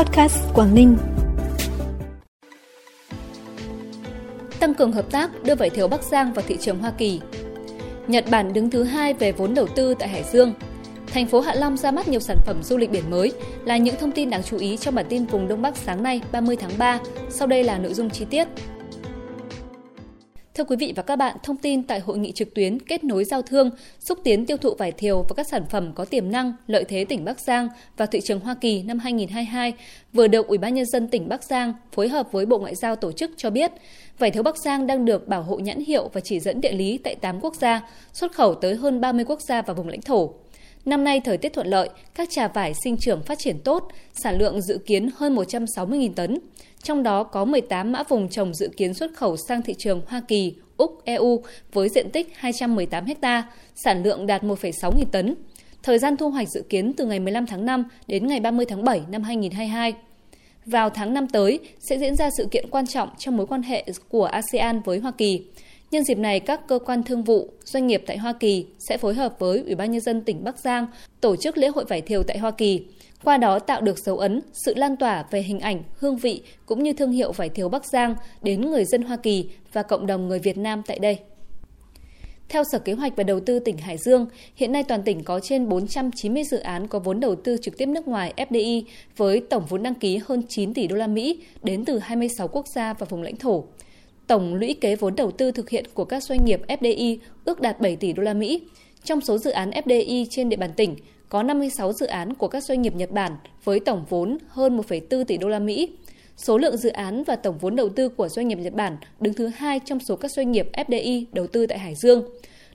Podcast Quảng Ninh. Tăng cường hợp tác đưa vải thiều Bắc Giang vào thị trường Hoa Kỳ. Nhật Bản đứng thứ hai về vốn đầu tư tại Hải Dương. Thành phố Hạ Long ra mắt nhiều sản phẩm du lịch biển mới là những thông tin đáng chú ý trong bản tin vùng Đông Bắc sáng nay 30 tháng 3. Sau đây là nội dung chi tiết. Thưa quý vị và các bạn, thông tin tại hội nghị trực tuyến kết nối giao thương, xúc tiến tiêu thụ vải thiều và các sản phẩm có tiềm năng, lợi thế tỉnh Bắc Giang và thị trường Hoa Kỳ năm 2022 vừa được Ủy ban nhân dân tỉnh Bắc Giang phối hợp với Bộ Ngoại giao tổ chức cho biết, vải thiều Bắc Giang đang được bảo hộ nhãn hiệu và chỉ dẫn địa lý tại 8 quốc gia, xuất khẩu tới hơn 30 quốc gia và vùng lãnh thổ. Năm nay thời tiết thuận lợi, các trà vải sinh trưởng phát triển tốt, sản lượng dự kiến hơn 160.000 tấn. Trong đó có 18 mã vùng trồng dự kiến xuất khẩu sang thị trường Hoa Kỳ, Úc, EU với diện tích 218 ha, sản lượng đạt 1,6 nghìn tấn. Thời gian thu hoạch dự kiến từ ngày 15 tháng 5 đến ngày 30 tháng 7 năm 2022. Vào tháng 5 tới sẽ diễn ra sự kiện quan trọng trong mối quan hệ của ASEAN với Hoa Kỳ. Nhân dịp này, các cơ quan thương vụ, doanh nghiệp tại Hoa Kỳ sẽ phối hợp với Ủy ban Nhân dân tỉnh Bắc Giang tổ chức lễ hội vải thiều tại Hoa Kỳ, qua đó tạo được dấu ấn, sự lan tỏa về hình ảnh, hương vị cũng như thương hiệu vải thiều Bắc Giang đến người dân Hoa Kỳ và cộng đồng người Việt Nam tại đây. Theo Sở Kế hoạch và Đầu tư tỉnh Hải Dương, hiện nay toàn tỉnh có trên 490 dự án có vốn đầu tư trực tiếp nước ngoài FDI với tổng vốn đăng ký hơn 9 tỷ đô la Mỹ đến từ 26 quốc gia và vùng lãnh thổ. Tổng lũy kế vốn đầu tư thực hiện của các doanh nghiệp FDI ước đạt 7 tỷ đô la Mỹ. Trong số dự án FDI trên địa bàn tỉnh, có 56 dự án của các doanh nghiệp Nhật Bản với tổng vốn hơn 1,4 tỷ đô la Mỹ. Số lượng dự án và tổng vốn đầu tư của doanh nghiệp Nhật Bản đứng thứ hai trong số các doanh nghiệp FDI đầu tư tại Hải Dương.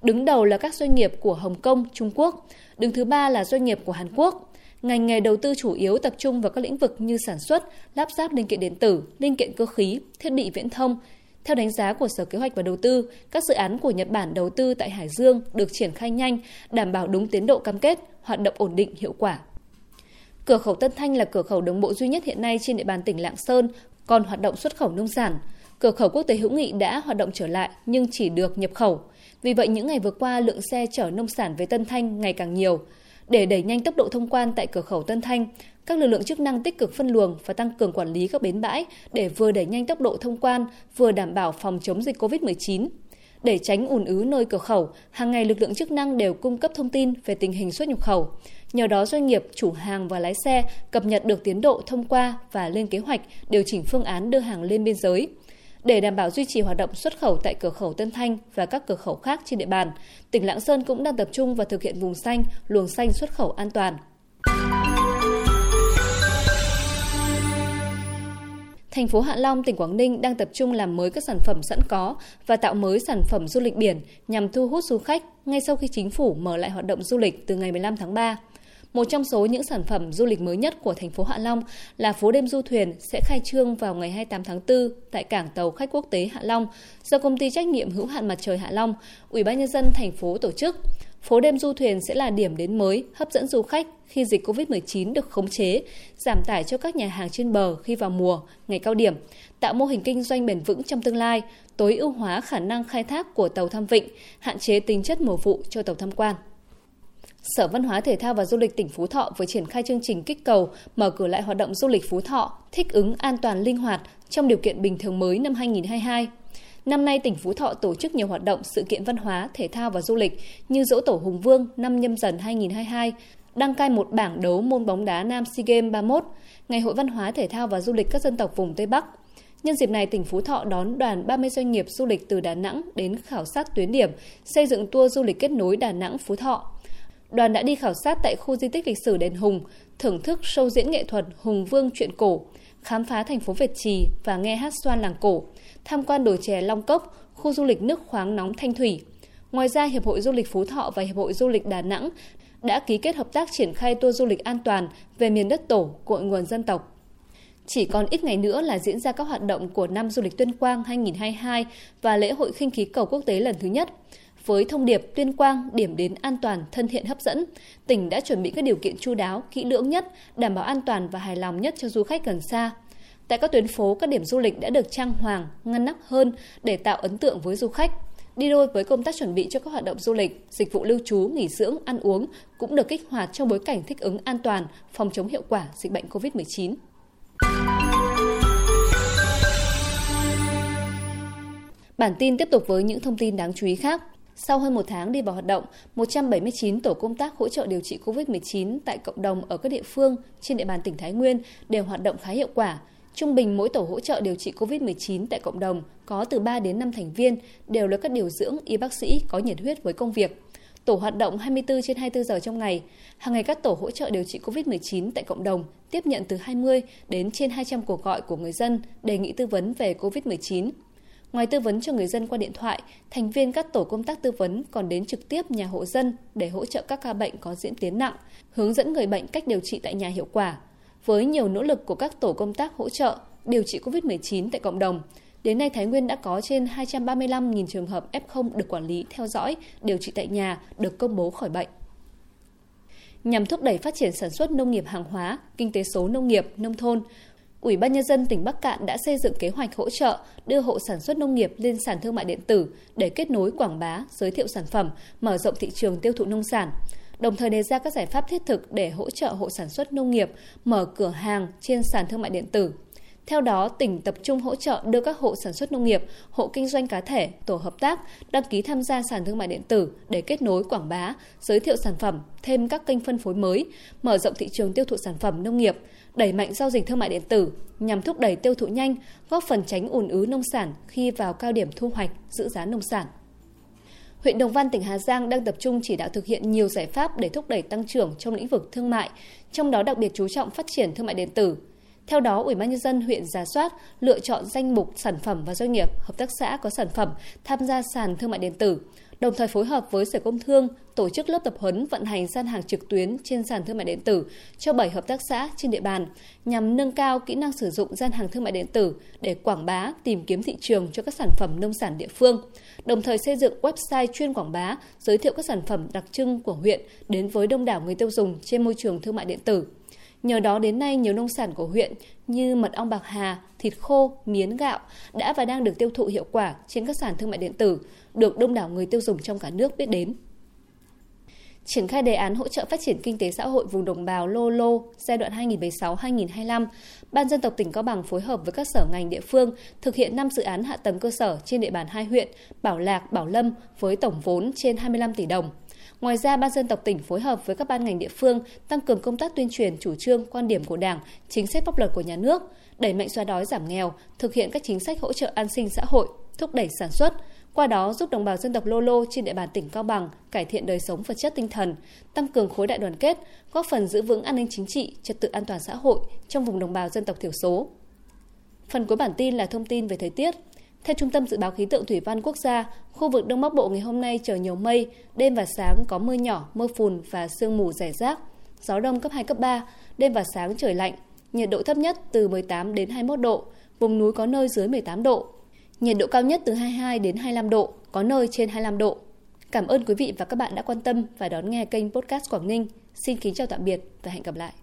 Đứng đầu là các doanh nghiệp của Hồng Kông, Trung Quốc. Đứng thứ ba là doanh nghiệp của Hàn Quốc. Ngành nghề đầu tư chủ yếu tập trung vào các lĩnh vực như sản xuất, lắp ráp linh kiện điện tử, linh kiện cơ khí, thiết bị viễn thông, theo đánh giá của Sở Kế hoạch và Đầu tư, các dự án của Nhật Bản đầu tư tại Hải Dương được triển khai nhanh, đảm bảo đúng tiến độ cam kết, hoạt động ổn định, hiệu quả. Cửa khẩu Tân Thanh là cửa khẩu đường bộ duy nhất hiện nay trên địa bàn tỉnh Lạng Sơn, còn hoạt động xuất khẩu nông sản. Cửa khẩu quốc tế hữu nghị đã hoạt động trở lại nhưng chỉ được nhập khẩu. Vì vậy những ngày vừa qua lượng xe chở nông sản về Tân Thanh ngày càng nhiều. Để đẩy nhanh tốc độ thông quan tại cửa khẩu Tân Thanh, các lực lượng chức năng tích cực phân luồng và tăng cường quản lý các bến bãi để vừa đẩy nhanh tốc độ thông quan, vừa đảm bảo phòng chống dịch COVID-19. Để tránh ùn ứ nơi cửa khẩu, hàng ngày lực lượng chức năng đều cung cấp thông tin về tình hình xuất nhập khẩu. Nhờ đó doanh nghiệp, chủ hàng và lái xe cập nhật được tiến độ thông qua và lên kế hoạch điều chỉnh phương án đưa hàng lên biên giới. Để đảm bảo duy trì hoạt động xuất khẩu tại cửa khẩu Tân Thanh và các cửa khẩu khác trên địa bàn, tỉnh Lạng Sơn cũng đang tập trung vào thực hiện vùng xanh, luồng xanh xuất khẩu an toàn. Thành phố Hạ Long, tỉnh Quảng Ninh đang tập trung làm mới các sản phẩm sẵn có và tạo mới sản phẩm du lịch biển nhằm thu hút du khách ngay sau khi chính phủ mở lại hoạt động du lịch từ ngày 15 tháng 3. Một trong số những sản phẩm du lịch mới nhất của thành phố Hạ Long là phố đêm du thuyền sẽ khai trương vào ngày 28 tháng 4 tại cảng tàu khách quốc tế Hạ Long do công ty trách nhiệm hữu hạn mặt trời Hạ Long, Ủy ban nhân dân thành phố tổ chức. Phố đêm du thuyền sẽ là điểm đến mới hấp dẫn du khách khi dịch COVID-19 được khống chế, giảm tải cho các nhà hàng trên bờ khi vào mùa, ngày cao điểm, tạo mô hình kinh doanh bền vững trong tương lai, tối ưu hóa khả năng khai thác của tàu thăm vịnh, hạn chế tính chất mùa vụ cho tàu tham quan. Sở Văn hóa Thể thao và Du lịch tỉnh Phú Thọ vừa triển khai chương trình kích cầu mở cửa lại hoạt động du lịch Phú Thọ, thích ứng an toàn linh hoạt trong điều kiện bình thường mới năm 2022. Năm nay, tỉnh Phú Thọ tổ chức nhiều hoạt động sự kiện văn hóa, thể thao và du lịch như dỗ tổ Hùng Vương năm nhâm dần 2022, đăng cai một bảng đấu môn bóng đá Nam SEA Games 31, Ngày hội văn hóa thể thao và du lịch các dân tộc vùng Tây Bắc. Nhân dịp này, tỉnh Phú Thọ đón đoàn 30 doanh nghiệp du lịch từ Đà Nẵng đến khảo sát tuyến điểm, xây dựng tour du lịch kết nối Đà Nẵng Phú Thọ. Đoàn đã đi khảo sát tại khu di tích lịch sử Đền Hùng, thưởng thức show diễn nghệ thuật Hùng Vương truyện cổ, khám phá thành phố Việt Trì và nghe hát xoan làng cổ, tham quan đồi chè Long Cốc, khu du lịch nước khoáng nóng Thanh Thủy. Ngoài ra, Hiệp hội Du lịch Phú Thọ và Hiệp hội Du lịch Đà Nẵng đã ký kết hợp tác triển khai tour du lịch an toàn về miền đất tổ, cội nguồn dân tộc. Chỉ còn ít ngày nữa là diễn ra các hoạt động của năm du lịch Tuyên Quang 2022 và lễ hội khinh khí cầu quốc tế lần thứ nhất. Với thông điệp Tuyên Quang điểm đến an toàn, thân thiện hấp dẫn, tỉnh đã chuẩn bị các điều kiện chu đáo, kỹ lưỡng nhất, đảm bảo an toàn và hài lòng nhất cho du khách gần xa. Tại các tuyến phố, các điểm du lịch đã được trang hoàng, ngăn nắp hơn để tạo ấn tượng với du khách. Đi đôi với công tác chuẩn bị cho các hoạt động du lịch, dịch vụ lưu trú, nghỉ dưỡng, ăn uống cũng được kích hoạt trong bối cảnh thích ứng an toàn, phòng chống hiệu quả dịch bệnh COVID-19. Bản tin tiếp tục với những thông tin đáng chú ý khác. Sau hơn một tháng đi vào hoạt động, 179 tổ công tác hỗ trợ điều trị COVID-19 tại cộng đồng ở các địa phương trên địa bàn tỉnh Thái Nguyên đều hoạt động khá hiệu quả. Trung bình mỗi tổ hỗ trợ điều trị COVID-19 tại cộng đồng có từ 3 đến 5 thành viên, đều là các điều dưỡng, y bác sĩ có nhiệt huyết với công việc. Tổ hoạt động 24 trên 24 giờ trong ngày. Hàng ngày các tổ hỗ trợ điều trị COVID-19 tại cộng đồng tiếp nhận từ 20 đến trên 200 cuộc gọi của người dân đề nghị tư vấn về COVID-19. Ngoài tư vấn cho người dân qua điện thoại, thành viên các tổ công tác tư vấn còn đến trực tiếp nhà hộ dân để hỗ trợ các ca bệnh có diễn tiến nặng, hướng dẫn người bệnh cách điều trị tại nhà hiệu quả. Với nhiều nỗ lực của các tổ công tác hỗ trợ điều trị COVID-19 tại cộng đồng, đến nay Thái Nguyên đã có trên 235.000 trường hợp F0 được quản lý, theo dõi, điều trị tại nhà, được công bố khỏi bệnh nhằm thúc đẩy phát triển sản xuất nông nghiệp hàng hóa, kinh tế số nông nghiệp, nông thôn. Ủy ban Nhân dân tỉnh Bắc Cạn đã xây dựng kế hoạch hỗ trợ đưa hộ sản xuất nông nghiệp lên sàn thương mại điện tử để kết nối quảng bá, giới thiệu sản phẩm, mở rộng thị trường tiêu thụ nông sản. Đồng thời đề ra các giải pháp thiết thực để hỗ trợ hộ sản xuất nông nghiệp mở cửa hàng trên sàn thương mại điện tử. Theo đó, tỉnh tập trung hỗ trợ đưa các hộ sản xuất nông nghiệp, hộ kinh doanh cá thể, tổ hợp tác đăng ký tham gia sàn thương mại điện tử để kết nối quảng bá, giới thiệu sản phẩm, thêm các kênh phân phối mới, mở rộng thị trường tiêu thụ sản phẩm nông nghiệp, đẩy mạnh giao dịch thương mại điện tử nhằm thúc đẩy tiêu thụ nhanh, góp phần tránh ùn ứ nông sản khi vào cao điểm thu hoạch, giữ giá nông sản. Huyện Đồng Văn, tỉnh Hà Giang đang tập trung chỉ đạo thực hiện nhiều giải pháp để thúc đẩy tăng trưởng trong lĩnh vực thương mại, trong đó đặc biệt chú trọng phát triển thương mại điện tử. Theo đó, Ủy ban nhân dân huyện giả soát lựa chọn danh mục sản phẩm và doanh nghiệp, hợp tác xã có sản phẩm tham gia sàn thương mại điện tử, đồng thời phối hợp với Sở Công Thương tổ chức lớp tập huấn vận hành gian hàng trực tuyến trên sàn thương mại điện tử cho 7 hợp tác xã trên địa bàn nhằm nâng cao kỹ năng sử dụng gian hàng thương mại điện tử để quảng bá, tìm kiếm thị trường cho các sản phẩm nông sản địa phương. Đồng thời xây dựng website chuyên quảng bá, giới thiệu các sản phẩm đặc trưng của huyện đến với đông đảo người tiêu dùng trên môi trường thương mại điện tử. Nhờ đó đến nay nhiều nông sản của huyện như mật ong bạc hà, thịt khô, miến gạo đã và đang được tiêu thụ hiệu quả trên các sàn thương mại điện tử, được đông đảo người tiêu dùng trong cả nước biết đến. Triển khai đề án hỗ trợ phát triển kinh tế xã hội vùng đồng bào Lô Lô giai đoạn 2016-2025, Ban dân tộc tỉnh Cao Bằng phối hợp với các sở ngành địa phương thực hiện 5 dự án hạ tầng cơ sở trên địa bàn hai huyện Bảo Lạc, Bảo Lâm với tổng vốn trên 25 tỷ đồng. Ngoài ra, Ban dân tộc tỉnh phối hợp với các ban ngành địa phương tăng cường công tác tuyên truyền chủ trương, quan điểm của Đảng, chính sách pháp luật của nhà nước, đẩy mạnh xóa đói giảm nghèo, thực hiện các chính sách hỗ trợ an sinh xã hội, thúc đẩy sản xuất, qua đó giúp đồng bào dân tộc Lô Lô trên địa bàn tỉnh Cao Bằng cải thiện đời sống vật chất tinh thần, tăng cường khối đại đoàn kết, góp phần giữ vững an ninh chính trị, trật tự an toàn xã hội trong vùng đồng bào dân tộc thiểu số. Phần cuối bản tin là thông tin về thời tiết. Theo Trung tâm Dự báo Khí tượng Thủy văn Quốc gia, khu vực Đông Bắc Bộ ngày hôm nay trời nhiều mây, đêm và sáng có mưa nhỏ, mưa phùn và sương mù rải rác. Gió đông cấp 2, cấp 3, đêm và sáng trời lạnh, nhiệt độ thấp nhất từ 18 đến 21 độ, vùng núi có nơi dưới 18 độ. Nhiệt độ cao nhất từ 22 đến 25 độ, có nơi trên 25 độ. Cảm ơn quý vị và các bạn đã quan tâm và đón nghe kênh podcast Quảng Ninh. Xin kính chào tạm biệt và hẹn gặp lại.